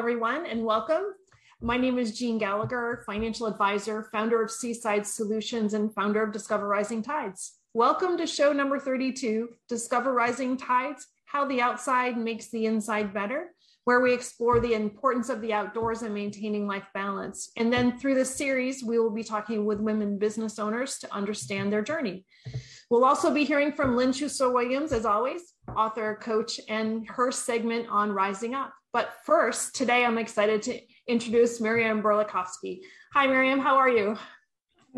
Everyone, and welcome. My name is Jean Gallagher, financial advisor, founder of Seaside Solutions, and founder of Discover Rising Tides. Welcome to show number 32 Discover Rising Tides How the Outside Makes the Inside Better, where we explore the importance of the outdoors and maintaining life balance. And then through this series, we will be talking with women business owners to understand their journey. We'll also be hearing from Lynn Schuster Williams, as always, author, coach, and her segment on Rising Up. But first, today I'm excited to introduce Miriam Burlakovsky. Hi, Miriam. How are you?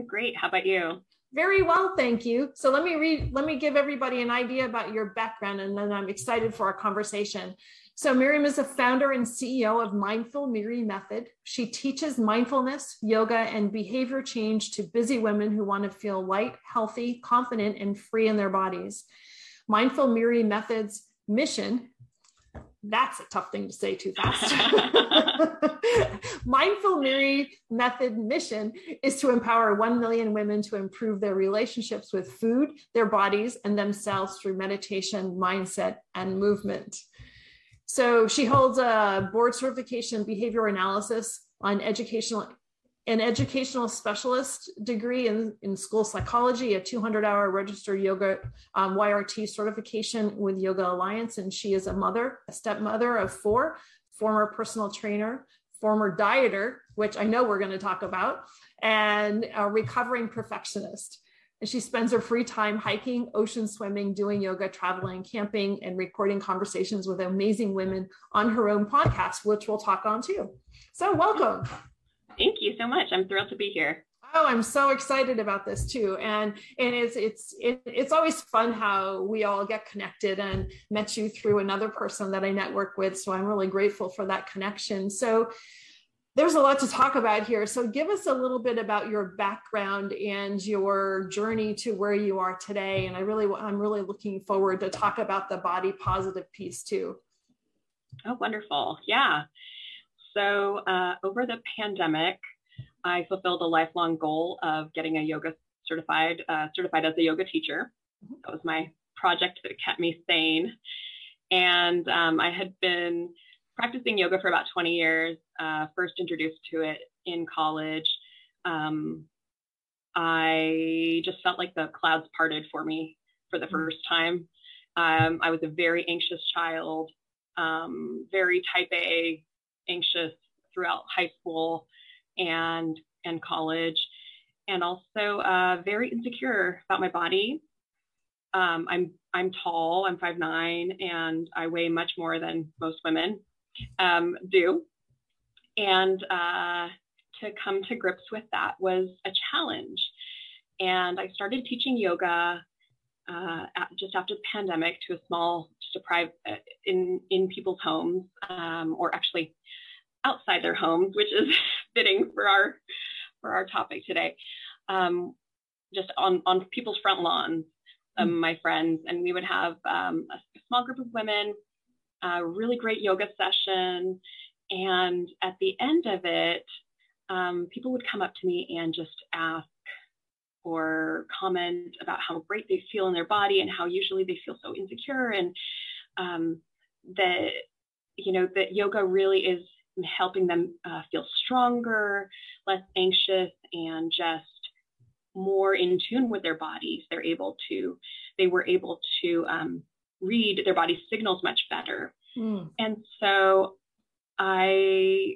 Great. How about you? Very well, thank you. So let me read, let me give everybody an idea about your background, and then I'm excited for our conversation. So Miriam is a founder and CEO of Mindful Miri Method. She teaches mindfulness, yoga, and behavior change to busy women who want to feel light, healthy, confident, and free in their bodies. Mindful Miri Method's mission that's a tough thing to say too fast. Mindful Miri Method mission is to empower 1 million women to improve their relationships with food, their bodies, and themselves through meditation, mindset, and movement. So she holds a board certification behavior analysis on educational an educational specialist degree in, in school psychology, a 200 hour registered yoga um, YRT certification with Yoga Alliance. And she is a mother, a stepmother of four, former personal trainer, former dieter, which I know we're going to talk about, and a recovering perfectionist. And she spends her free time hiking, ocean swimming, doing yoga, traveling, camping, and recording conversations with amazing women on her own podcast, which we'll talk on too. So, welcome. Thank you so much. I'm thrilled to be here. Oh, I'm so excited about this too, and and it's it's it, it's always fun how we all get connected and met you through another person that I network with. So I'm really grateful for that connection. So there's a lot to talk about here. So give us a little bit about your background and your journey to where you are today. And I really I'm really looking forward to talk about the body positive piece too. Oh, wonderful! Yeah. So uh, over the pandemic, I fulfilled a lifelong goal of getting a yoga certified, uh, certified as a yoga teacher. That was my project that kept me sane. And um, I had been practicing yoga for about 20 years, uh, first introduced to it in college. Um, I just felt like the clouds parted for me for the mm-hmm. first time. Um, I was a very anxious child, um, very type A, anxious throughout high school and and college, and also uh, very insecure about my body. Um, I'm I'm tall. I'm five nine, and I weigh much more than most women um, do. And uh, to come to grips with that was a challenge. And I started teaching yoga uh, just after the pandemic to a small, just a private, uh, in in people's homes, um, or actually outside their homes, which is fitting for our for our topic today. Um, just on on people's front lawns, um, mm-hmm. my friends, and we would have um, a small group of women, a really great yoga session, and at the end of it, um, people would come up to me and just ask or comment about how great they feel in their body and how usually they feel so insecure and um, that you know that yoga really is helping them uh, feel stronger, less anxious, and just more in tune with their bodies. They're able to, they were able to um, read their body signals much better. Mm. And so I,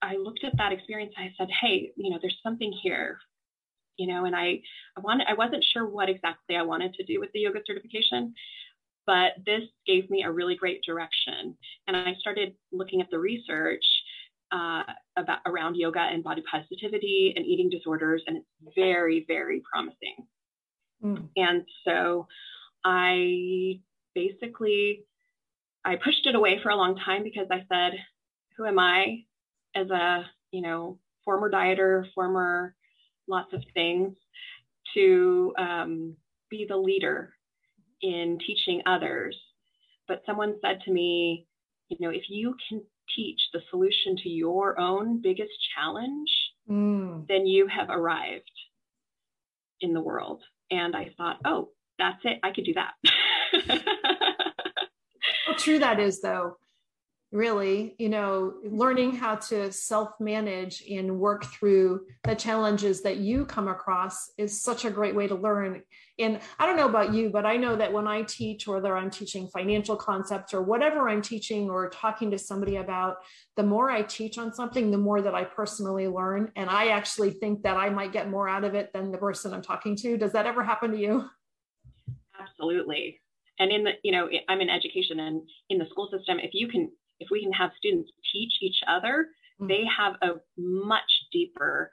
I looked at that experience. I said, hey, you know, there's something here, you know, and I, I wanted, I wasn't sure what exactly I wanted to do with the yoga certification, but this gave me a really great direction. And I started looking at the research uh, about around yoga and body positivity and eating disorders, and it's very, very promising. Mm. And so I basically I pushed it away for a long time because I said, who am I as a, you know, former dieter, former lots of things to um, be the leader in teaching others. But someone said to me, you know, if you can teach the solution to your own biggest challenge, mm. then you have arrived in the world. And I thought, oh, that's it. I could do that. How true that is, though. Really you know learning how to self manage and work through the challenges that you come across is such a great way to learn. And i don't know about you but i know that when i teach whether i'm teaching financial concepts or whatever i'm teaching or talking to somebody about the more i teach on something the more that i personally learn. And i actually think that i might get more out of it than the person i'm talking to. Does that ever happen to you? Absolutely. And in the you know i'm in education and in the school system if you can if we can have students teach each other, mm-hmm. they have a much deeper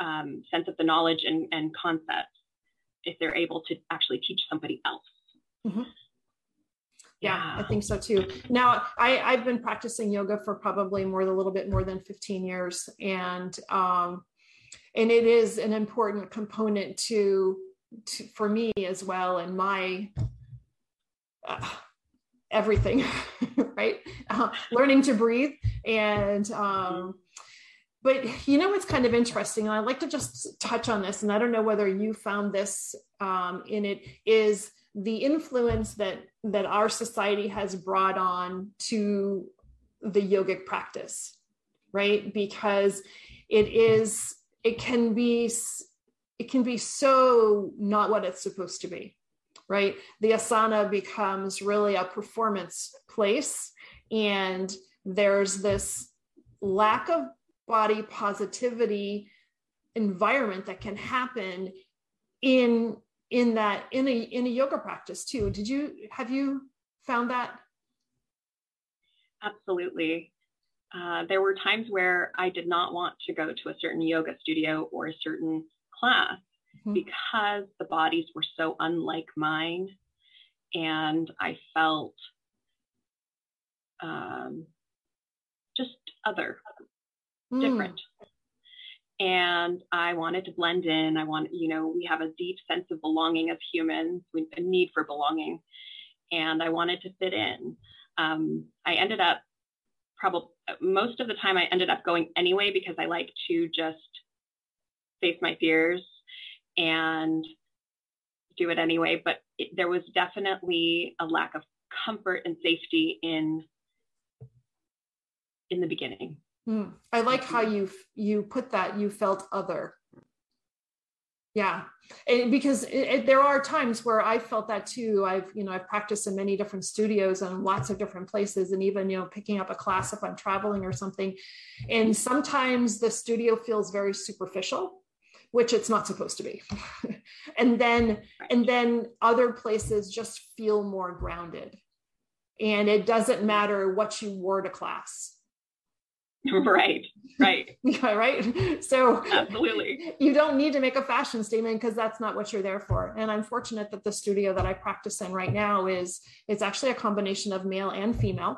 um, sense of the knowledge and, and concepts if they're able to actually teach somebody else. Mm-hmm. Yeah, yeah, I think so too. Now, I, I've been practicing yoga for probably more, than a little bit more than 15 years, and um, and it is an important component to, to for me as well, and my uh, everything, right? Uh, learning to breathe. And, um, but you know what's kind of interesting, and I'd like to just touch on this, and I don't know whether you found this um, in it, is the influence that that our society has brought on to the yogic practice, right? Because it is, it can be, it can be so not what it's supposed to be right? The asana becomes really a performance place. And there's this lack of body positivity environment that can happen in in that in a in a yoga practice too did you have you found that absolutely uh, there were times where i did not want to go to a certain yoga studio or a certain class mm-hmm. because the bodies were so unlike mine. And I felt um, just other, mm. different. And I wanted to blend in. I want, you know, we have a deep sense of belonging as humans, we, a need for belonging. And I wanted to fit in. Um, I ended up probably most of the time I ended up going anyway because I like to just face my fears and do it anyway. But it, there was definitely a lack of comfort and safety in in the beginning. Mm. I like how you you put that. You felt other. Yeah, and because it, it, there are times where I felt that too. I've you know I've practiced in many different studios and lots of different places, and even you know picking up a class if I'm traveling or something. And sometimes the studio feels very superficial which it's not supposed to be. And then and then other places just feel more grounded. And it doesn't matter what you wore to class. Right right. Yeah, right? So absolutely. you don't need to make a fashion statement because that's not what you're there for. And i'm fortunate that the studio that i practice in right now is it's actually a combination of male and female.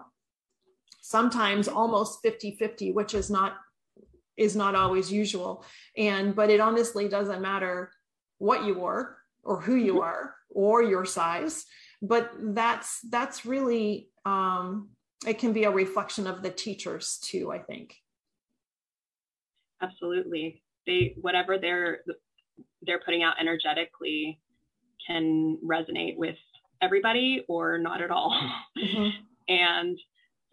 Sometimes almost 50 50 which is not is not always usual. And, but it honestly doesn't matter what you are or who you mm-hmm. are or your size. But that's, that's really, um, it can be a reflection of the teachers too, I think. Absolutely. They, whatever they're, they're putting out energetically can resonate with everybody or not at all. Mm-hmm. And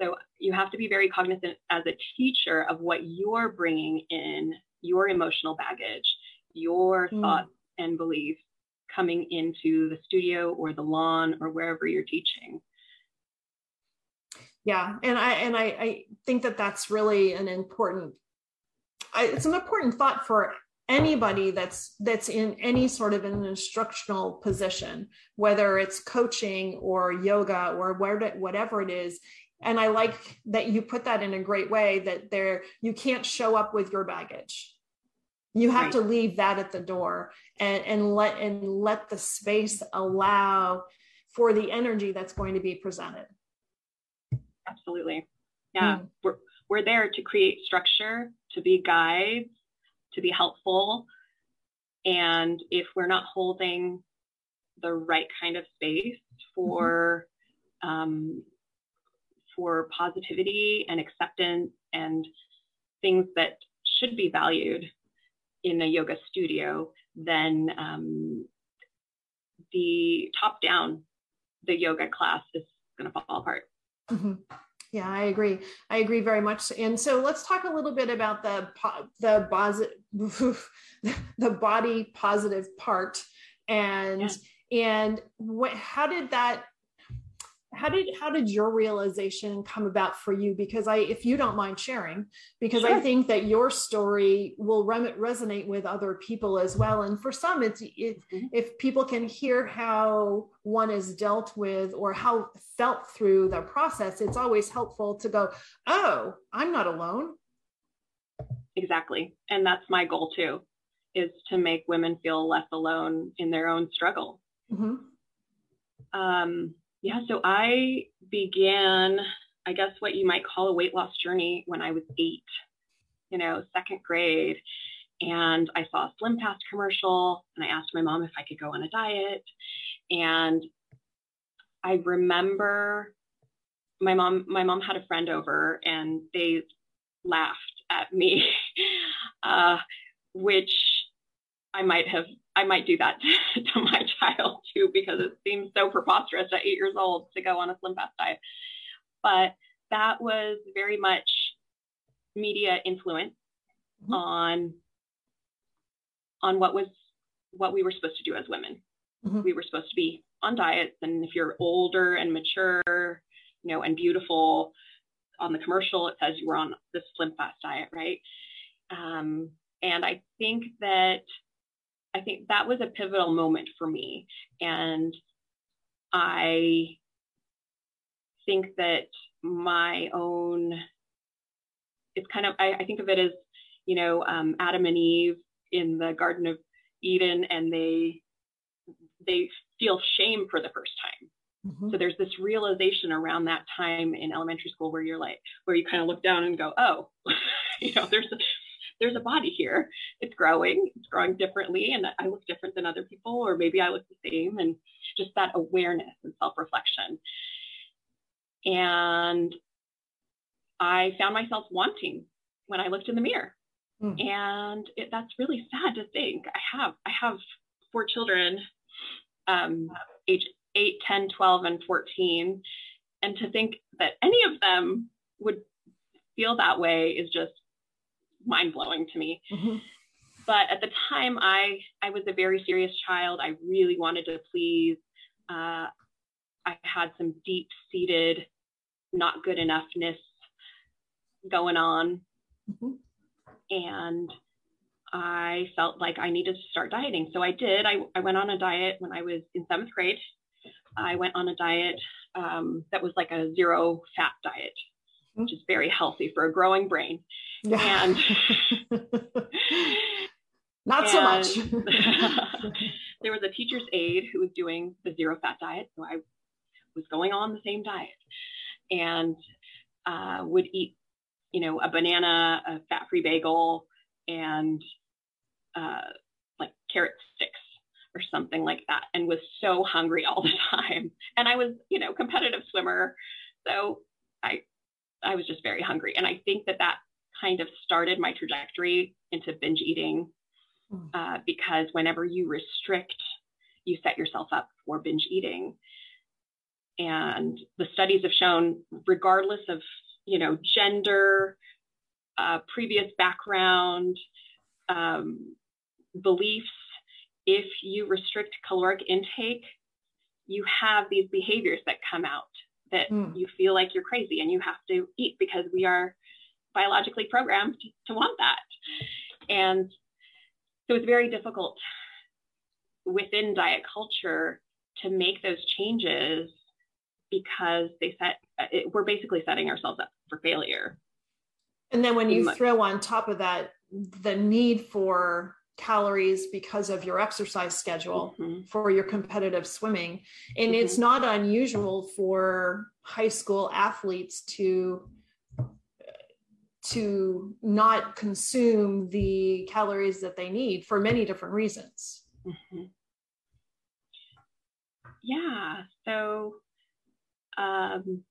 so you have to be very cognizant as a teacher of what you're bringing in, your emotional baggage, your mm. thoughts and beliefs coming into the studio or the lawn or wherever you're teaching. Yeah, and I and I, I think that that's really an important. I, it's an important thought for anybody that's that's in any sort of an instructional position whether it's coaching or yoga or whatever it is and i like that you put that in a great way that there you can't show up with your baggage you have right. to leave that at the door and, and let and let the space allow for the energy that's going to be presented absolutely yeah mm. we're, we're there to create structure to be guides to be helpful and if we're not holding the right kind of space for mm-hmm. um, for positivity and acceptance and things that should be valued in a yoga studio, then um, the top down, the yoga class is going to fall apart. Mm-hmm. Yeah, I agree. I agree very much. And so let's talk a little bit about the the the body positive part and yeah. and what how did that how did how did your realization come about for you because i if you don't mind sharing because sure. i think that your story will re- resonate with other people as well and for some it's it, mm-hmm. if people can hear how one is dealt with or how felt through the process it's always helpful to go oh i'm not alone exactly and that's my goal too is to make women feel less alone in their own struggle mm-hmm. um yeah, so I began, I guess, what you might call a weight loss journey when I was eight, you know, second grade. And I saw a Slim Fast commercial and I asked my mom if I could go on a diet. And I remember my mom, my mom had a friend over and they laughed at me, uh, which I might have, I might do that to my child too, because it seems so preposterous at eight years old to go on a slim fast diet. But that was very much media influence mm-hmm. on on what was what we were supposed to do as women. Mm-hmm. We were supposed to be on diets, and if you're older and mature, you know, and beautiful, on the commercial it says you were on the slim fast diet, right? Um, and I think that I think that was a pivotal moment for me. And I think that my own, it's kind of, I, I think of it as, you know, um, Adam and Eve in the Garden of Eden, and they they feel shame for the first time. Mm-hmm. So there's this realization around that time in elementary school where you're like, where you kind of look down and go, oh, you know, there's there's a body here. It's growing. It's growing differently, and I look different than other people, or maybe I look the same, and just that awareness and self-reflection. And I found myself wanting when I looked in the mirror, mm. and it, that's really sad to think. I have I have four children, um, age 8, 10, 12, and 14, and to think that any of them would feel that way is just mind blowing to me. Mm-hmm. But at the time, I I was a very serious child. I really wanted to please. Uh, I had some deep seated not good enoughness going on, mm-hmm. and I felt like I needed to start dieting. So I did. I, I went on a diet when I was in seventh grade. I went on a diet um, that was like a zero fat diet, which is very healthy for a growing brain. Yeah. And not so much. there was a teacher's aide who was doing the zero fat diet. So I was going on the same diet and uh, would eat, you know, a banana, a fat free bagel, and uh, like carrot sticks or something like that and was so hungry all the time. And I was, you know, competitive swimmer. So I I was just very hungry. And I think that that kind of started my trajectory into binge eating hmm. uh, because whenever you restrict, you set yourself up for binge eating. And the studies have shown, regardless of you know gender, uh, previous background, um, beliefs, if you restrict caloric intake, you have these behaviors that come out that mm. you feel like you're crazy and you have to eat because we are biologically programmed to want that. And so it's very difficult within diet culture to make those changes because they set it, we're basically setting ourselves up for failure. And then when you throw on top of that the need for calories because of your exercise schedule mm-hmm. for your competitive swimming and mm-hmm. it's not unusual for high school athletes to to not consume the calories that they need for many different reasons. Mm-hmm. Yeah. So, um,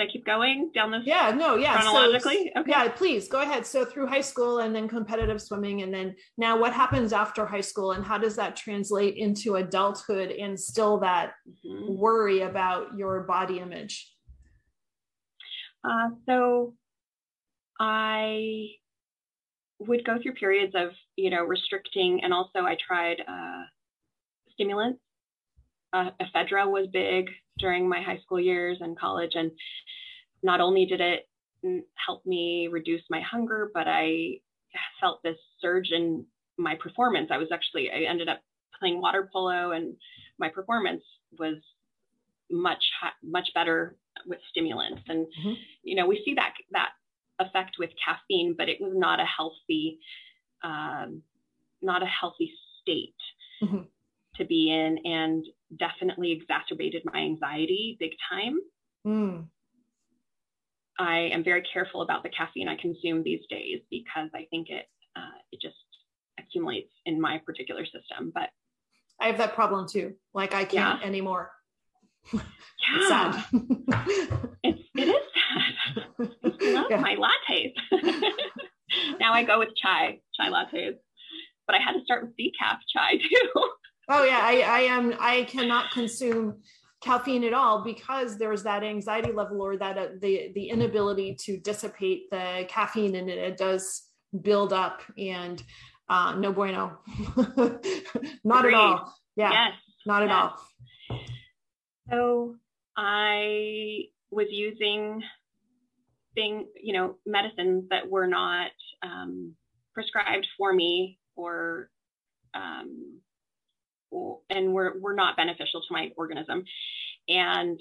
should I keep going down this? Yeah. No. Yeah. Chronologically. So, okay. Yeah. Please go ahead. So through high school and then competitive swimming, and then now what happens after high school, and how does that translate into adulthood and still that mm-hmm. worry about your body image? Uh, so I would go through periods of, you know, restricting, and also I tried uh, stimulants. Uh, ephedra was big during my high school years and college, and not only did it help me reduce my hunger, but I felt this surge in my performance. I was actually I ended up playing water polo, and my performance was much much better with stimulants. And mm-hmm. you know, we see that that effect with caffeine, but it was not a healthy um, not a healthy state mm-hmm. to be in, and definitely exacerbated my anxiety big time. Mm. I am very careful about the caffeine I consume these days because I think it uh, it just accumulates in my particular system. But I have that problem too. Like I can't yeah. anymore. Yeah. it's sad. it's it is sad. I love yeah. my lattes. now I go with chai, chai lattes. But I had to start with decaf chai too. Oh yeah, I, I am I cannot consume caffeine at all because there's that anxiety level or that uh, the the inability to dissipate the caffeine and it, it does build up and uh, no bueno not Agreed. at all yeah yes. not at yes. all so i was using thing you know medicines that were not um, prescribed for me or um, and were, were not beneficial to my organism. And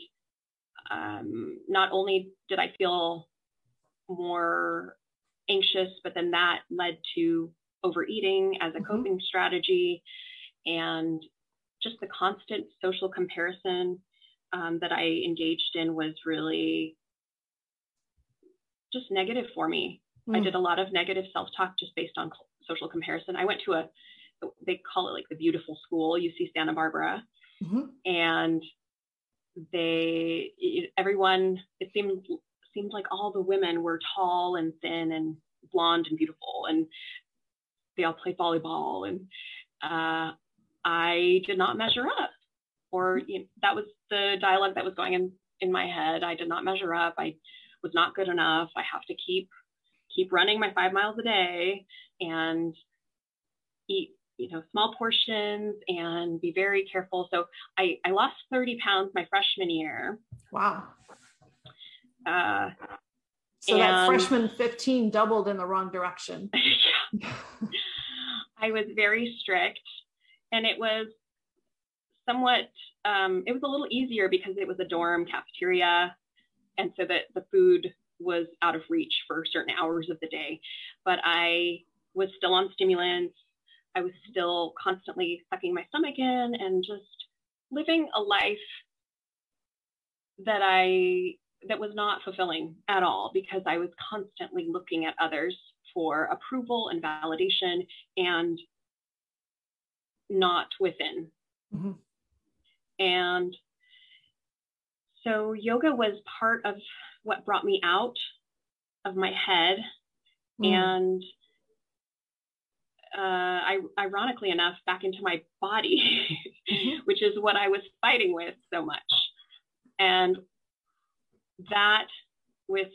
um, not only did I feel more anxious, but then that led to overeating as a mm-hmm. coping strategy and just the constant social comparison um, that I engaged in was really just negative for me. Mm. I did a lot of negative self talk just based on social comparison. I went to a they call it like the beautiful school, UC Santa Barbara. Mm-hmm. And they, everyone, it seemed, seemed like all the women were tall and thin and blonde and beautiful. And they all played volleyball. And uh, I did not measure up. Or you know, that was the dialogue that was going in, in my head. I did not measure up. I was not good enough. I have to keep keep running my five miles a day and eat you know, small portions and be very careful. So I, I lost 30 pounds my freshman year. Wow. Uh, so and, that freshman 15 doubled in the wrong direction. I was very strict and it was somewhat, um, it was a little easier because it was a dorm cafeteria. And so that the food was out of reach for certain hours of the day. But I was still on stimulants I was still constantly sucking my stomach in and just living a life that I that was not fulfilling at all because I was constantly looking at others for approval and validation and not within. Mm-hmm. And so yoga was part of what brought me out of my head mm. and uh, I, ironically enough, back into my body, mm-hmm. which is what I was fighting with so much. And that, with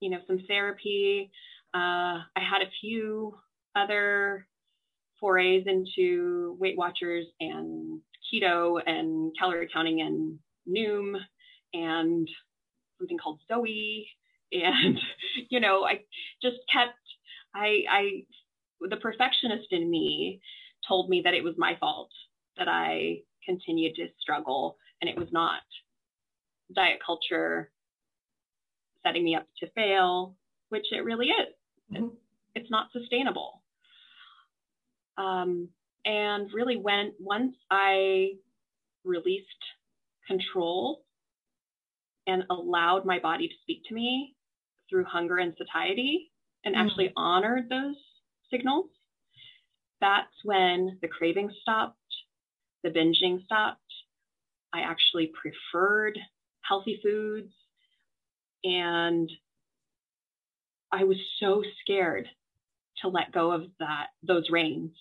you know some therapy, uh, I had a few other forays into Weight Watchers and keto and calorie counting and Noom and something called Zoe. And you know, I just kept I I the perfectionist in me told me that it was my fault that I continued to struggle and it was not diet culture setting me up to fail, which it really is. Mm-hmm. It's not sustainable. Um, and really, when once I released control and allowed my body to speak to me through hunger and satiety, and mm-hmm. actually honored those signals, that's when the craving stopped, the binging stopped. I actually preferred healthy foods and I was so scared to let go of that those reins.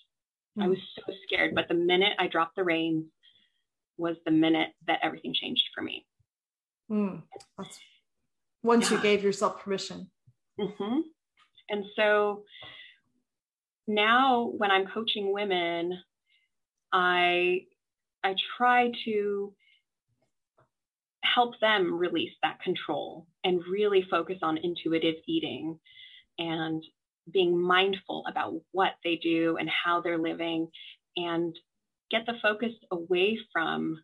Mm. I was so scared, but the minute I dropped the reins was the minute that everything changed for me. Mm. once yeah. you gave yourself permission. Mm-hmm. And so now when I'm coaching women, I I try to help them release that control and really focus on intuitive eating and being mindful about what they do and how they're living and get the focus away from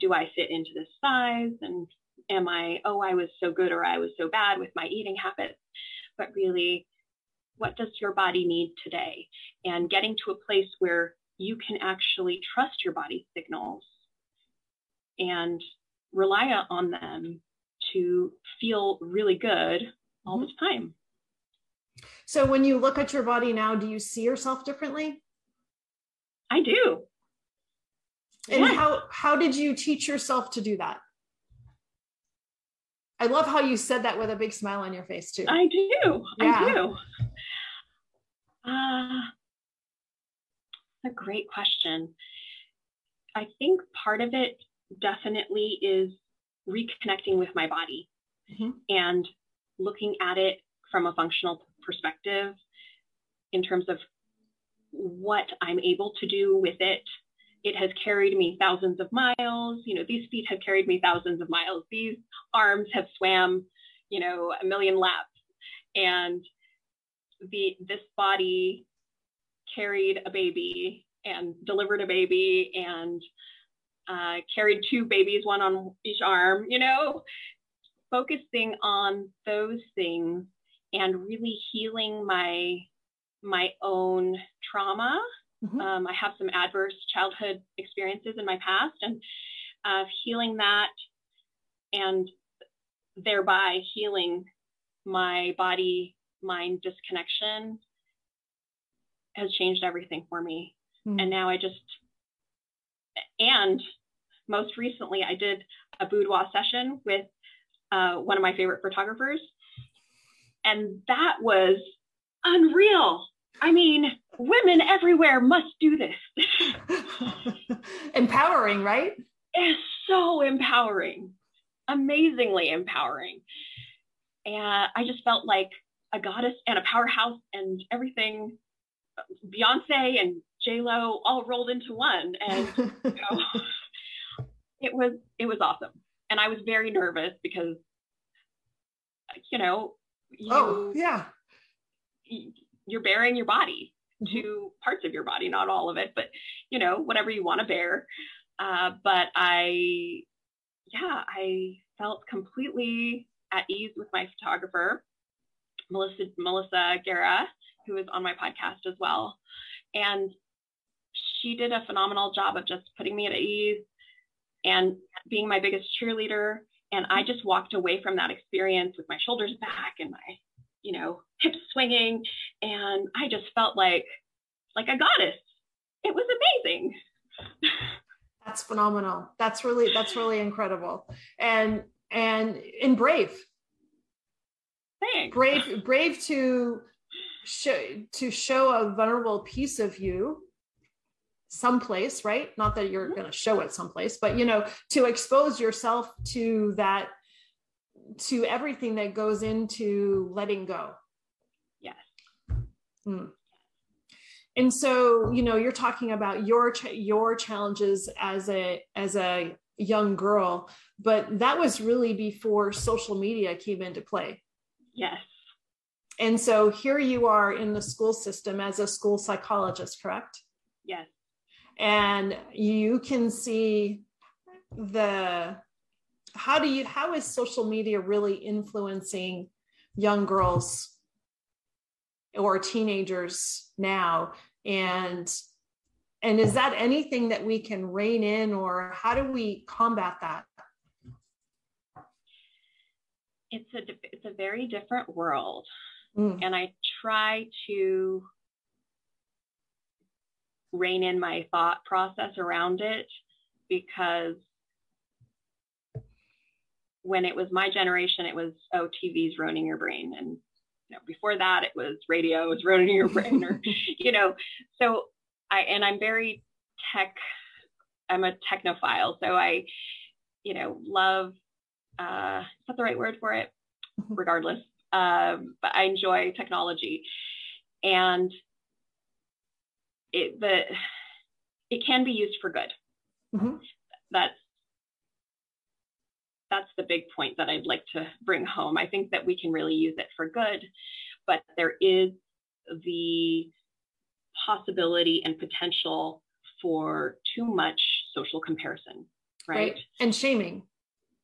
do I fit into this size and am I, oh, I was so good or I was so bad with my eating habits, but really, what does your body need today? And getting to a place where you can actually trust your body signals and rely on them to feel really good all the mm-hmm. time. So when you look at your body now, do you see yourself differently? I do. And yeah. how how did you teach yourself to do that? I love how you said that with a big smile on your face too. I do. Yeah. I do. Uh, a great question. I think part of it definitely is reconnecting with my body mm-hmm. and looking at it from a functional perspective in terms of what I'm able to do with it. It has carried me thousands of miles. You know, these feet have carried me thousands of miles. These arms have swam, you know, a million laps. And the this body carried a baby and delivered a baby and uh, carried two babies, one on each arm, you know, focusing on those things and really healing my my own trauma. Mm-hmm. Um, I have some adverse childhood experiences in my past, and uh, healing that, and thereby healing my body mind disconnection has changed everything for me. Mm-hmm. And now I just, and most recently, I did a boudoir session with uh, one of my favorite photographers. And that was unreal. I mean, women everywhere must do this. empowering, right? It's so empowering, amazingly empowering. And I just felt like a goddess and a powerhouse and everything Beyonce and J Lo all rolled into one. And you know, it was it was awesome. And I was very nervous because you know, you, oh yeah, you're baring your body mm-hmm. to parts of your body, not all of it, but you know, whatever you want to bare. Uh, but I, yeah, I felt completely at ease with my photographer, Melissa Melissa Guerra, who is on my podcast as well, and she did a phenomenal job of just putting me at ease and being my biggest cheerleader. And I just walked away from that experience with my shoulders back and my you know, hips swinging. And I just felt like, like a goddess. It was amazing. That's phenomenal. That's really, that's really incredible. And, and, and brave. Thanks. Brave, brave to show, to show a vulnerable piece of you someplace, right? Not that you're going to show it someplace, but you know, to expose yourself to that to everything that goes into letting go. Yes. Hmm. And so, you know, you're talking about your your challenges as a as a young girl, but that was really before social media came into play. Yes. And so here you are in the school system as a school psychologist, correct? Yes. And you can see the how do you how is social media really influencing young girls or teenagers now and and is that anything that we can rein in or how do we combat that it's a it's a very different world mm. and i try to rein in my thought process around it because when it was my generation, it was, oh, TV's ruining your brain. And you know, before that, it was radio was ruining your brain or, you know, so I, and I'm very tech, I'm a technophile. So I, you know, love uh, is that the right word for it? Mm-hmm. Regardless, um, but I enjoy technology, and it the it can be used for good. Mm-hmm. That's that's the big point that I'd like to bring home. I think that we can really use it for good, but there is the possibility and potential for too much social comparison, right? right. And shaming.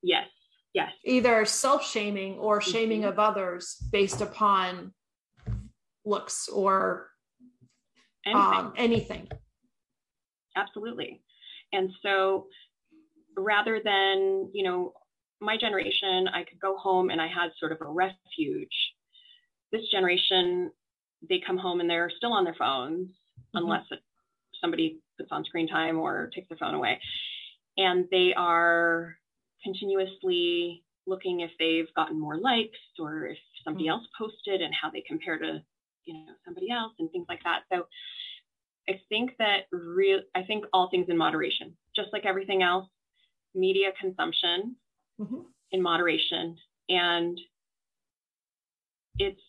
Yes, yes. Either self shaming or shaming mm-hmm. of others based upon looks or anything. Um, anything. Absolutely. And so rather than, you know, my generation, I could go home and I had sort of a refuge. This generation, they come home and they're still on their phones mm-hmm. unless it, somebody puts on screen time or takes their phone away. And they are continuously looking if they've gotten more likes or if somebody mm-hmm. else posted and how they compare to, you know, somebody else and things like that. So I think that real I think all things in moderation, just like everything else, media consumption mm-hmm. in moderation. And it's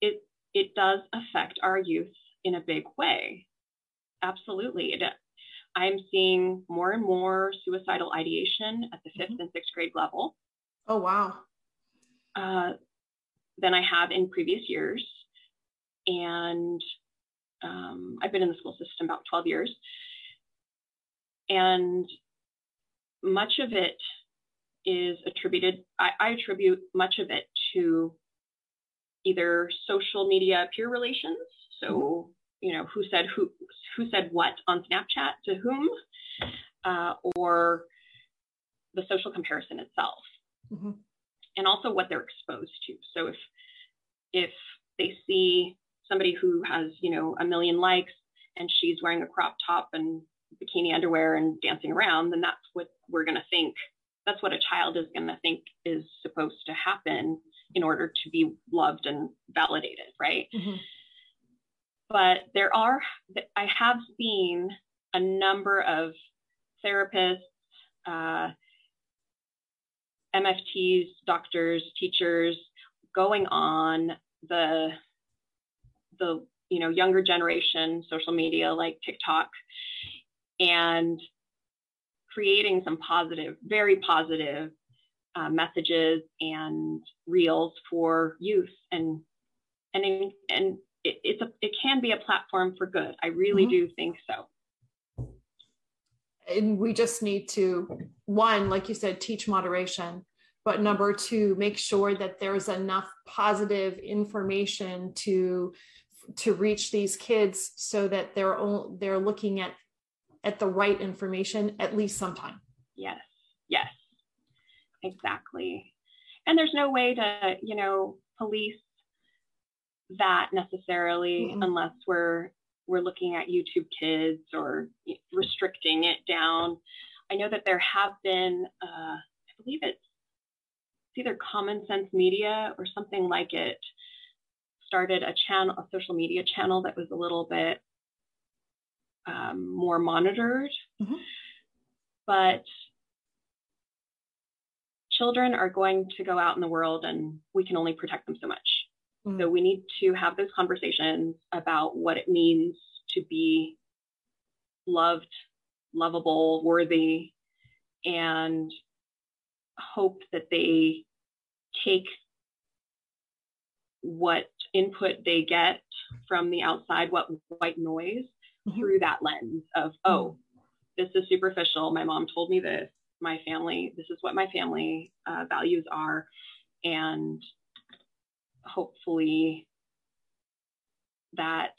it it does affect our youth in a big way. Absolutely. It, I'm seeing more and more suicidal ideation at the 5th mm-hmm. and sixth grade level. Oh, wow. Uh, than I have in previous years. And um, I've been in the school system about 12 years. And much of it is attributed, I, I attribute much of it to either social media peer relations. So, mm-hmm. You know, who said who who said what on Snapchat to whom, uh, or the social comparison itself, mm-hmm. and also what they're exposed to. So if if they see somebody who has you know a million likes and she's wearing a crop top and bikini underwear and dancing around, then that's what we're going to think. That's what a child is going to think is supposed to happen in order to be loved and validated, right? Mm-hmm. But there are, I have seen a number of therapists, uh, MFTs, doctors, teachers going on the the you know younger generation social media like TikTok and creating some positive, very positive uh, messages and reels for youth and and and it, it's a it can be a platform for good. I really mm-hmm. do think so. And we just need to one, like you said, teach moderation, but number two, make sure that there's enough positive information to to reach these kids so that they're all, they're looking at at the right information at least sometime. Yes, yes, exactly. And there's no way to, you know, police that necessarily mm-hmm. unless we're we're looking at YouTube Kids or restricting it down. I know that there have been, uh, I believe it's, it's either Common Sense Media or something like it, started a channel, a social media channel that was a little bit um, more monitored. Mm-hmm. But children are going to go out in the world and we can only protect them so much. Mm-hmm. So we need to have those conversations about what it means to be loved, lovable, worthy, and hope that they take what input they get from the outside, what white noise, mm-hmm. through that lens of, oh, this is superficial. My mom told me this. My family, this is what my family uh, values are. And hopefully that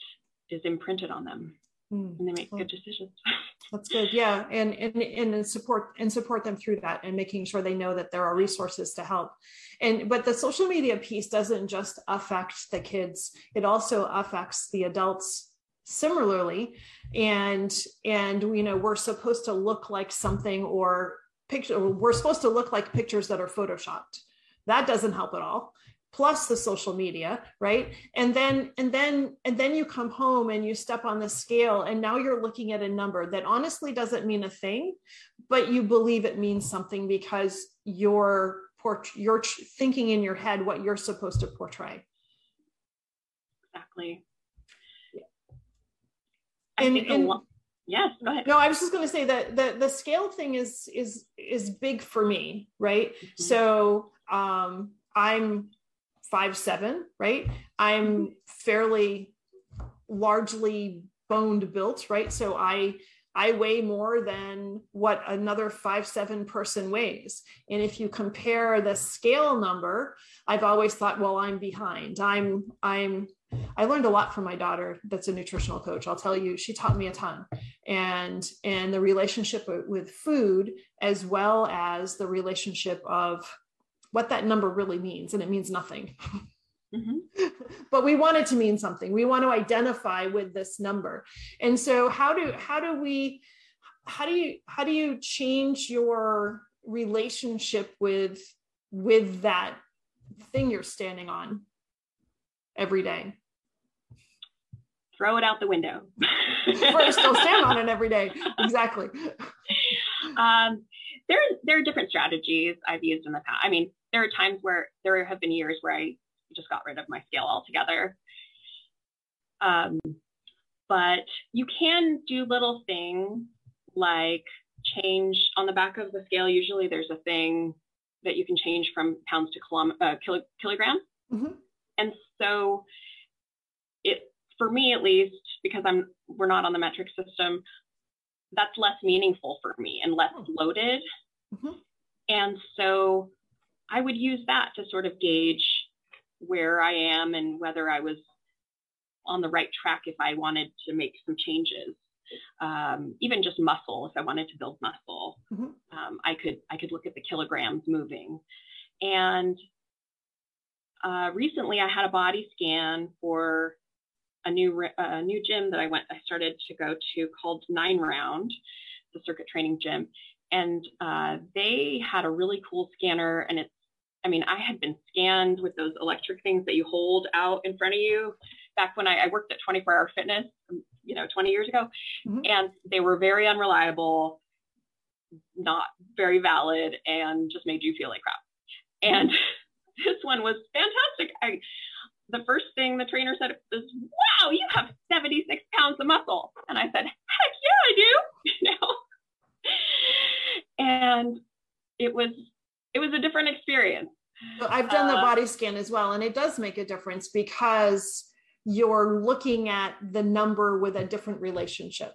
is imprinted on them mm. and they make good decisions. That's good. Yeah. And, and, and support and support them through that and making sure they know that there are resources to help. And, but the social media piece doesn't just affect the kids. It also affects the adults similarly and and you know we're supposed to look like something or picture we're supposed to look like pictures that are photoshopped that doesn't help at all plus the social media right? And then and then and then you come home and you step on the scale and now you're looking at a number that honestly doesn't mean a thing but you believe it means something because you're you're thinking in your head what you're supposed to portray. Exactly. And, and lo- yes go ahead. No i was just going to say that the the scale thing is is is big for me right? Mm-hmm. so um i'm five seven right i'm mm-hmm. fairly largely boned built right so i I weigh more than what another five seven person weighs. And if you compare the scale number, I've always thought, well, I'm behind. I'm I'm I learned a lot from my daughter that's a nutritional coach. I'll tell you, she taught me a ton. And and the relationship with food as well as the relationship of what that number really means and it means nothing. Mm-hmm. but we want it to mean something. We want to identify with this number. And so how do how do we how do you how do you change your relationship with with that thing you're standing on every day? Throw it out the window. or still stand on it every day. Exactly. Um, there, there are different strategies I've used in the past. I mean, there are times where there have been years where I just got rid of my scale altogether. Um, but you can do little things like change on the back of the scale. Usually there's a thing that you can change from pounds to kilom- uh, kilo- kilograms. Mm-hmm. And so it, for me at least, because I'm, we're not on the metric system, that's less meaningful for me and less oh. loaded. Mm-hmm. And so I would use that to sort of gauge where I am and whether I was on the right track if I wanted to make some changes. Um, even just muscle, if I wanted to build muscle, mm-hmm. um, I could I could look at the kilograms moving. And uh, recently, I had a body scan for a new a new gym that I went I started to go to called Nine Round, the circuit training gym, and uh, they had a really cool scanner, and it's I mean, I had been scanned with those electric things that you hold out in front of you back when I, I worked at 24 Hour Fitness, um, you know, 20 years ago, mm-hmm. and they were very unreliable, not very valid, and just made you feel like crap. And this one was fantastic. I, the first thing the trainer said was, "Wow, you have 76 pounds of muscle," and I said, "Heck yeah, I do," you know. And it was it was a different experience. So I've done the uh, body scan as well, and it does make a difference because you're looking at the number with a different relationship.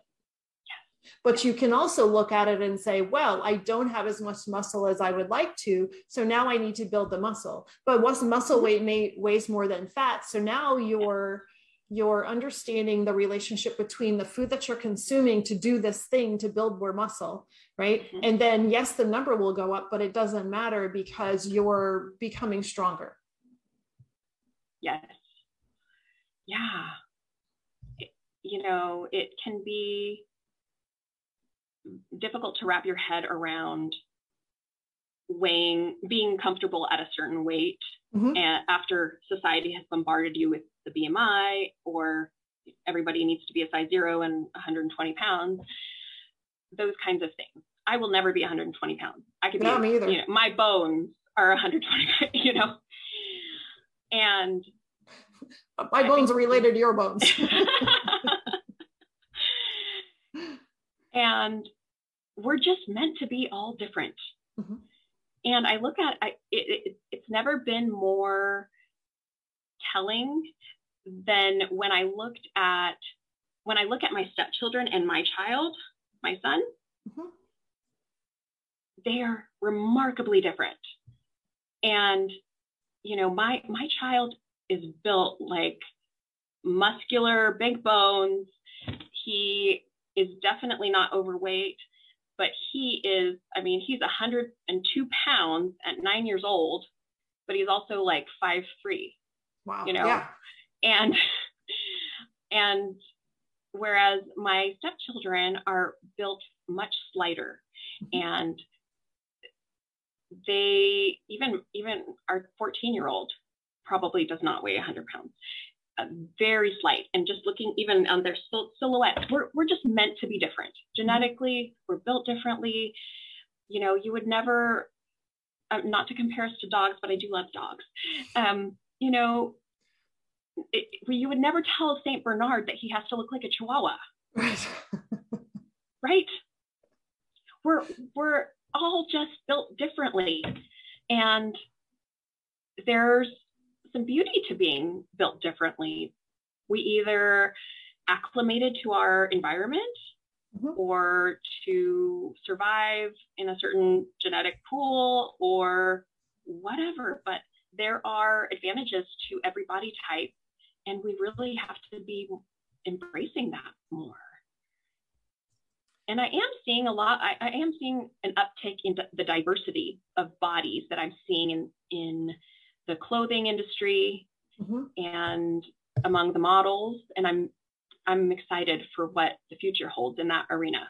But you can also look at it and say, well, I don't have as much muscle as I would like to. So now I need to build the muscle. But once muscle weight may, weighs more than fat, so now you're you're understanding the relationship between the food that you're consuming to do this thing to build more muscle right mm-hmm. and then yes the number will go up but it doesn't matter because you're becoming stronger yes yeah it, you know it can be difficult to wrap your head around weighing being comfortable at a certain weight mm-hmm. and after society has bombarded you with the BMI or everybody needs to be a size zero and 120 pounds, those kinds of things. I will never be 120 pounds. I could Not be, me either. You know, my bones are 120, you know, and my I bones think, are related to your bones. and we're just meant to be all different. Mm-hmm. And I look at I, it, it, it's never been more telling than when I looked at when I look at my stepchildren and my child, my son, mm-hmm. they are remarkably different. And you know, my my child is built like muscular, big bones. He is definitely not overweight, but he is, I mean, he's 102 pounds at nine years old, but he's also like five three. Wow. You know, yeah and and whereas my stepchildren are built much slighter mm-hmm. and they even even our 14 year old probably does not weigh 100 pounds uh, very slight and just looking even on their sil- silhouettes we're, we're just meant to be different genetically we're built differently you know, you would never, uh, not to compare us to dogs, but I do love dogs. Um, you know, it, you would never tell St. Bernard that he has to look like a Chihuahua. Right. right? We're, we're all just built differently. And there's some beauty to being built differently. We either acclimated to our environment mm-hmm. or to survive in a certain genetic pool or whatever. But there are advantages to every body type, and we really have to be embracing that more. And I am seeing a lot, I, I am seeing an uptick in the diversity of bodies that I'm seeing in, in the clothing industry mm-hmm. and among the models. And I'm I'm excited for what the future holds in that arena.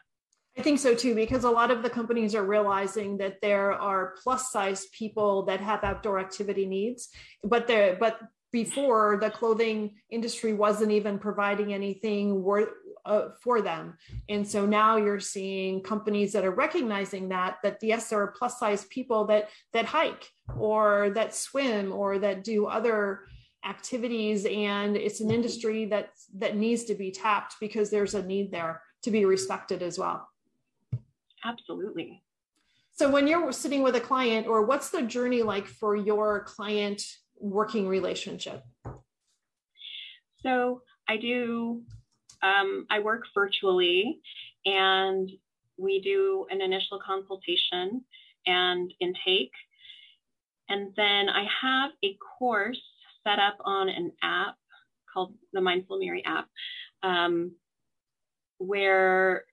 I think so too, because a lot of the companies are realizing that there are plus size people that have outdoor activity needs, but there, but before the clothing industry wasn't even providing anything worth, uh, for them. And so now you're seeing companies that are recognizing that, that yes, there are plus size people that, that hike or that swim or that do other activities and it's an industry that that needs to be tapped because there's a need there to be respected as well absolutely so when you're sitting with a client or what's the journey like for your client working relationship? So i do um, i work virtually and we do an initial consultation and intake. And then i have a course set up on an app called the Mindful Miri app, um, where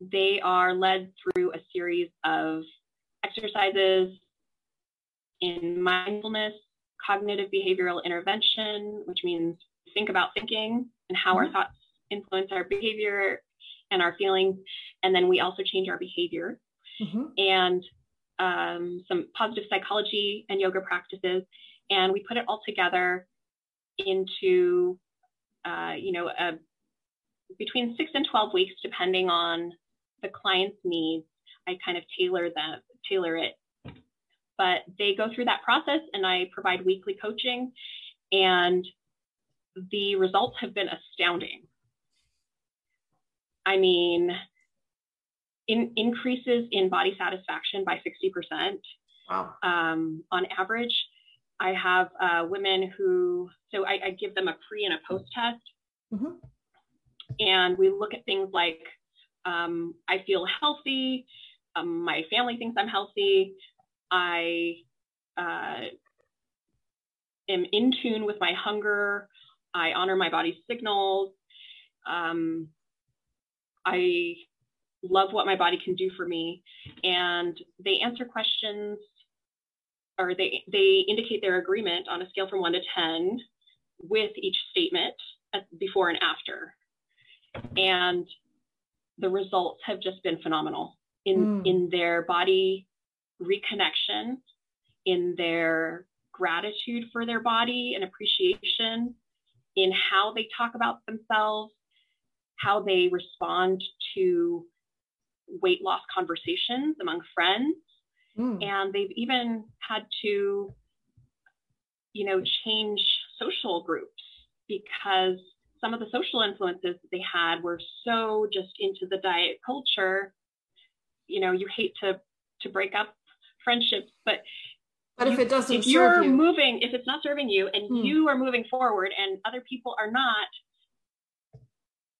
they are led through a series of exercises in mindfulness, cognitive behavioral intervention, which means think about thinking and how mm-hmm. our thoughts influence our behavior and our feelings. And then we also change our behavior. Mm-hmm. And um, some positive psychology and yoga practices and we put it all together into, uh, you know, a, between six and 12 weeks, depending on the client's needs. I kind of tailor that, tailor it. But they go through that process and I provide weekly coaching and the results have been astounding. I mean, in, increases in body satisfaction by 60% wow. um, on average. I have uh, women who, so I, I, give them a pre and a post test. Mm-hmm. And we look at things like um, I feel healthy, um, my family thinks I'm healthy, I uh, am in tune with my hunger, I honor my body's signals, um, I love what my body can do for me. And they answer questions or they, they indicate their agreement on a scale from one to 10 with each statement before and after. And the results have just been phenomenal in, mm. in their body reconnection, in their gratitude for their body and appreciation, in how they talk about themselves, how they respond to weight loss conversations among friends, Mm. And they've even had to, you know, change social groups because some of the social influences that they had were so just into the diet culture. You know, you hate to to break up friendships, but but you, if it doesn't if you're you. moving, if it's not serving you and hmm. you are moving forward and other people are not,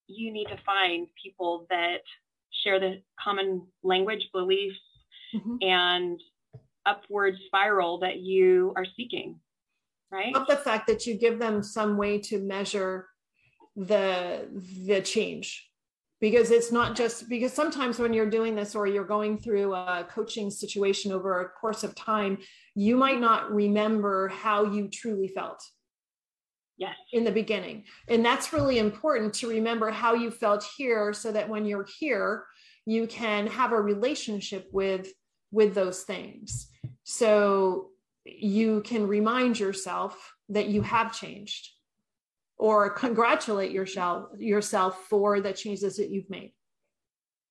you need to find people that share the common language, beliefs, mm-hmm. and upward spiral that you are seeking right love the fact that you give them some way to measure the the change because it's not just because sometimes when you're doing this or you're going through a coaching situation over a course of time you might not remember how you truly felt. Yes. In the beginning. And that's really important to remember how you felt here so that when you're here you can have a relationship with with those things. So you can remind yourself that you have changed or congratulate yourself yourself for the changes that you've made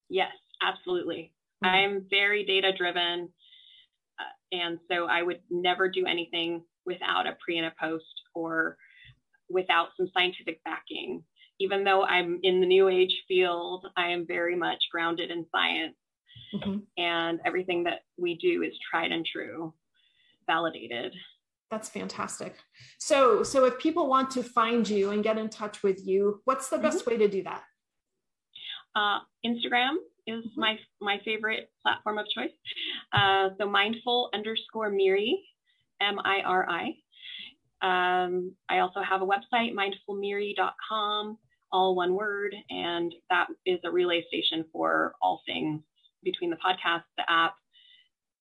yes absolutely Mm-hmm. I'm very data driven. Uh, and so I would never do anything without a pre and a post or without some scientific backing. Even though I'm in the new age field, I am very much grounded in science. Mm-hmm. And everything that we do is tried and true, validated. That's fantastic. So, so if people want to find you and get in touch with you, what's the best mm-hmm. way to do that? Uh, Instagram is mm-hmm. my my favorite platform of choice. Uh, so mindful underscore Miri, M I R I. Um, I also have a website, mindfulmiri.com, all one word, and that is a relay station for all things between the podcast, the app,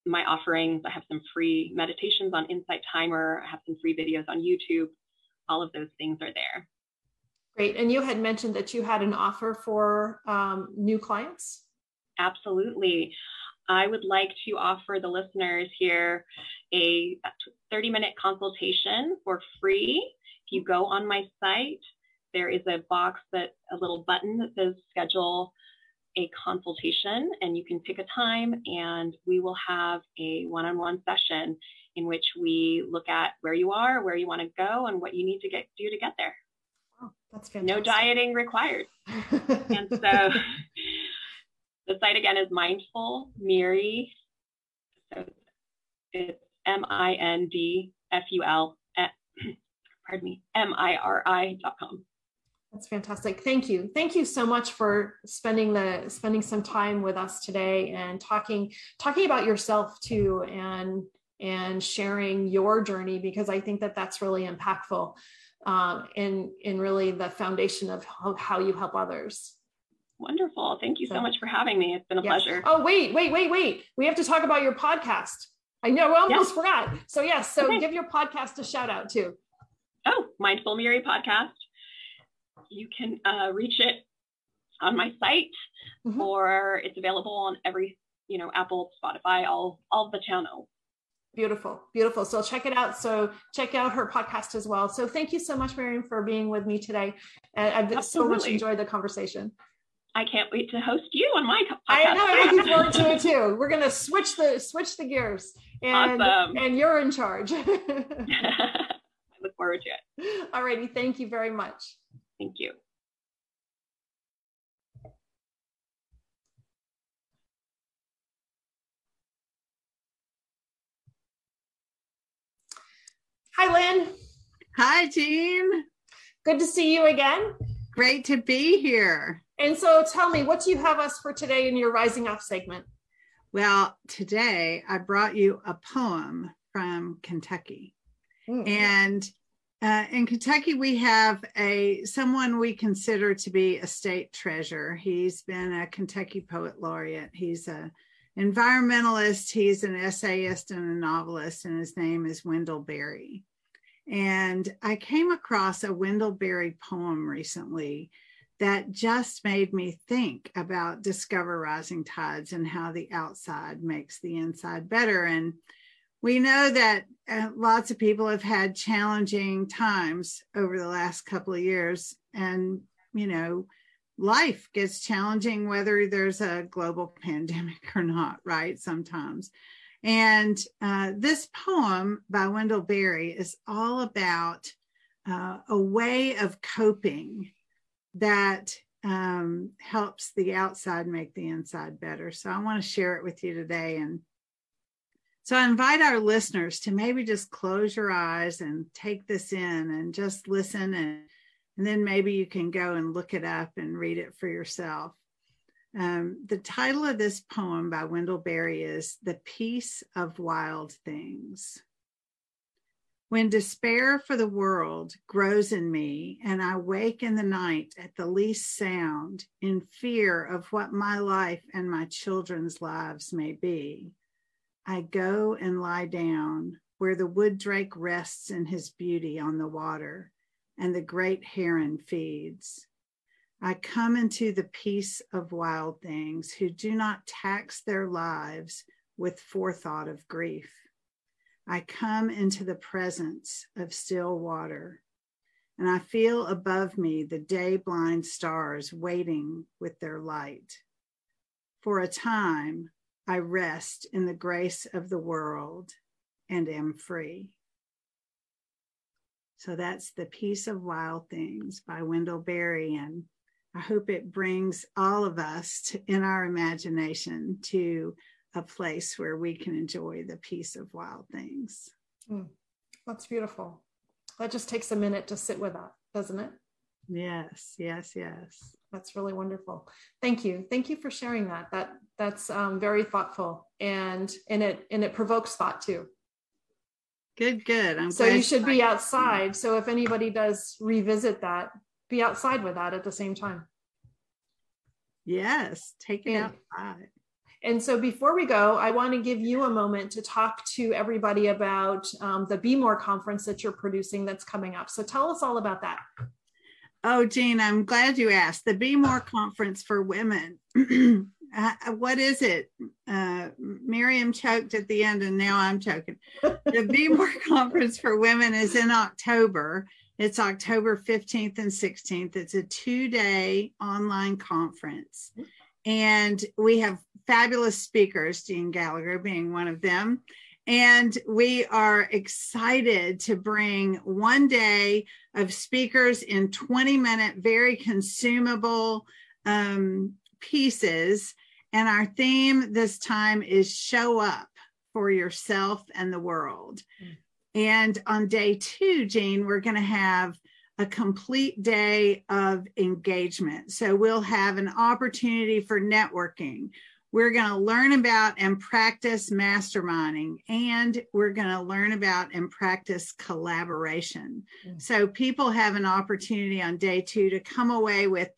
my offerings. I have some free meditations on Insight Timer. I have some free videos on YouTube. All of those things are there. Great. And you had mentioned that you had an offer for um, new clients. Absolutely. I would like to offer the listeners here a 30 minute consultation for free. If you go on my site, there is a box that a little button that says schedule a consultation and you can pick a time and we will have a one-on-one session in which we look at where you are, where you want to go and what you need to get do to get there. Oh, that's fantastic. No dieting required. and so the site again is Mindful Miri. So it's M-I-N-D-F-U-L, pardon me, M-I-R-I dot com. That's fantastic. Thank you. Thank you so much for spending the spending some time with us today and talking talking about yourself too and and sharing your journey because I think that that's really impactful um, in in really the foundation of how, how you help others. Wonderful. Thank you so, so much for having me. It's been a pleasure. Oh, wait, wait, wait, wait. We have to talk about your podcast. I know, I almost forgot. So, yes, so okay. give your podcast a shout out too. Oh, Mindful Miri podcast you can uh, reach it on my site mm-hmm. or it's available on every, you know, Apple, Spotify, all, all the channels. Beautiful, beautiful. So check it out. So check out her podcast as well. So thank you so much, Miriam, for being with me today. I've Absolutely. so much enjoyed the conversation. I can't wait to host you on my podcast. I know. I'm looking forward to it too. We're gonna switch the switch the gears, and awesome. and you're in charge. I look forward to it. Alrighty, thank you very much. Thank you. Hi, Lynn. Hi, Jean. Good to see you again. Great to be here. And so tell me, what do you have us for today in your Rising Up segment? Well, today I brought you a poem from Kentucky. Mm. And uh, in Kentucky, we have a someone we consider to be a state treasure. He's been a Kentucky poet laureate. He's a environmentalist. He's an essayist and a novelist, and his name is Wendell Berry. And I came across a Wendell Berry poem recently that just made me think about discover rising tides and how the outside makes the inside better. And we know that uh, lots of people have had challenging times over the last couple of years and you know life gets challenging whether there's a global pandemic or not right sometimes. And uh, this poem by wendell berry is all about uh, a way of coping that um, helps the outside make the inside better. So i want to share it with you today and so I invite our listeners to maybe just close your eyes and take this in and just listen and and then maybe you can go and look it up and read it for yourself. Um, the title of this poem by Wendell Berry is The Peace of Wild Things. When despair for the world grows in me, and I wake in the night at the least sound in fear of what my life and my children's lives may be, I go and lie down where the wood drake rests in his beauty on the water and the great heron feeds. I come into the peace of wild things who do not tax their lives with forethought of grief. I come into the presence of still water, and I feel above me the day blind stars waiting with their light. For a time, I rest in the grace of the world and am free. So that's The Peace of Wild Things by Wendell Berry. And I hope it brings all of us to, in our imagination to a place where we can enjoy the peace of wild things. Mm, that's beautiful. That just takes a minute to sit with that, doesn't it? Yes, yes, yes. That's really wonderful. Thank you. Thank you for sharing that. That that's um, very thoughtful and and it and it provokes thought too. Good, good. I'm so you should be outside. So if anybody does revisit that, be outside with that at the same time. Yes, take it and, outside. And so before we go, I want to give you a moment to talk to everybody about um, the Be More conference that you're producing that's coming up. So tell us all about that. Oh, Jean, I'm glad you asked. The Be More Conference for Women. Uh, what is it? Uh, Miriam choked at the end, and now I'm choking. The Be More Conference for Women is in October. It's October 15th and 16th. It's a two day online conference. And we have fabulous speakers, Jean Gallagher being one of them. And we are excited to bring one day of speakers in 20 minute, very consumable um, pieces. And our theme this time is show up for yourself and the world. Mm. And on day two, Jean, we're going to have a complete day of engagement. So we'll have an opportunity for networking. We're going to learn about and practice masterminding, and we're going to learn about and practice collaboration. Mm-hmm. So, people have an opportunity on day two to come away with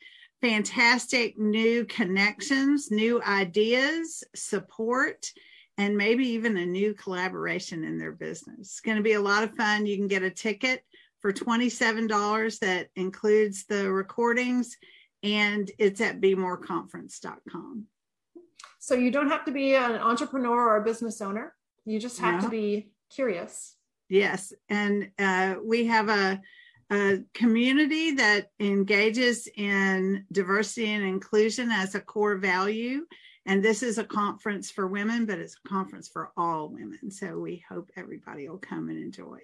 fantastic new connections, new ideas, support, and maybe even a new collaboration in their business. It's going to be a lot of fun. You can get a ticket for $27 that includes the recordings, and it's at bemoreconference.com. So you don't have to be an entrepreneur or a business owner. You just have to be curious. Yes. And uh, we have a, a community that engages in diversity and inclusion as a core value. And this is a conference for women, but it's a conference for all women. So we hope everybody will come and enjoy.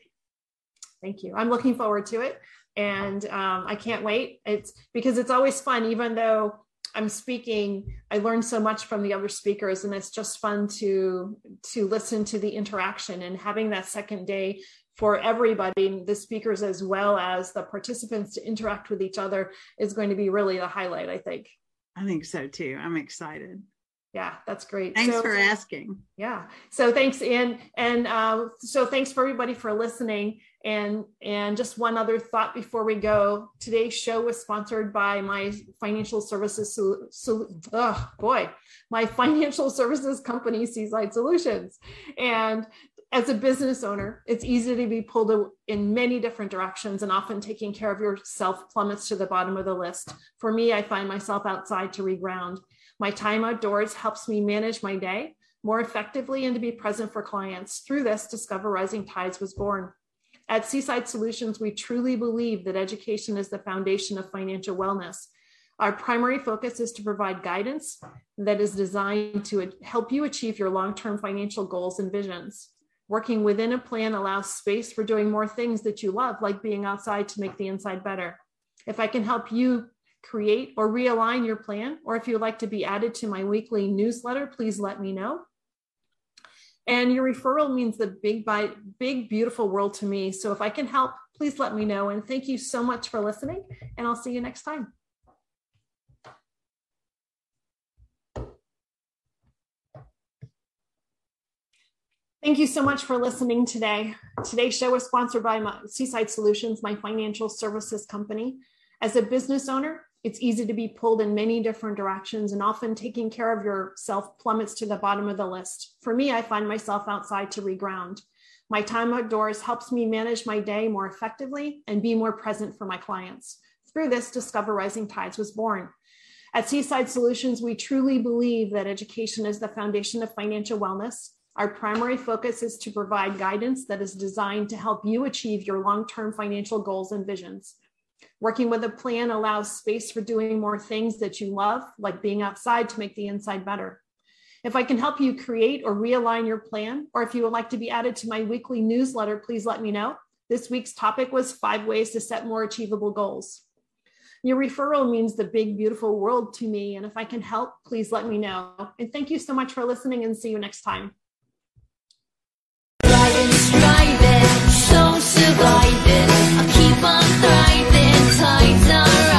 Thank you. I'm looking forward to it. And um, I can't wait. It's because it's always fun, even though I'm speaking, I learned so much from the other speakers, and it's just fun to to listen to the interaction and having that second day for everybody, the speakers as well as the participants to interact with each other is going to be really the highlight, I think. I think so too. I'm excited. Yeah, that's great. Thanks so, for asking. Yeah. So thanks, and and uh, so thanks for everybody for listening. And and just one other thought before we go. Today's show was sponsored by my financial services. So, so oh boy, my financial services company, Seaside Solutions, and as a business owner, it's easy to be pulled in many different directions, and often taking care of yourself plummets to the bottom of the list. For me, I find myself outside to reground. My time outdoors helps me manage my day more effectively and to be present for clients. Through this, Discover Rising Tides was born. At Seaside Solutions, we truly believe that education is the foundation of financial wellness. Our primary focus is to provide guidance that is designed to help you achieve your long term financial goals and visions. Working within a plan allows space for doing more things that you love, like being outside to make the inside better. If I can help you create or realign your plan, or if you'd like to be added to my weekly newsletter, please let me know. And your referral means the big, big, beautiful world to me. So if I can help, please let me know. And thank you so much for listening, and I'll see you next time. Thank you so much for listening today. Today's show was sponsored by Seaside Solutions, my financial services company. As a business owner, it's easy to be pulled in many different directions, and often taking care of yourself plummets to the bottom of the list. For me, I find myself outside to reground. My time outdoors helps me manage my day more effectively and be more present for my clients. Through this, Discover Rising Tides was born. At Seaside Solutions, we truly believe that education is the foundation of financial wellness. Our primary focus is to provide guidance that is designed to help you achieve your long term financial goals and visions. Working with a plan allows space for doing more things that you love, like being outside to make the inside better. If I can help you create or realign your plan, or if you would like to be added to my weekly newsletter, please let me know. This week's topic was five ways to set more achievable goals. Your referral means the big, beautiful world to me. And if I can help, please let me know. And thank you so much for listening and see you next time. surviving. I keep on thriving, tides are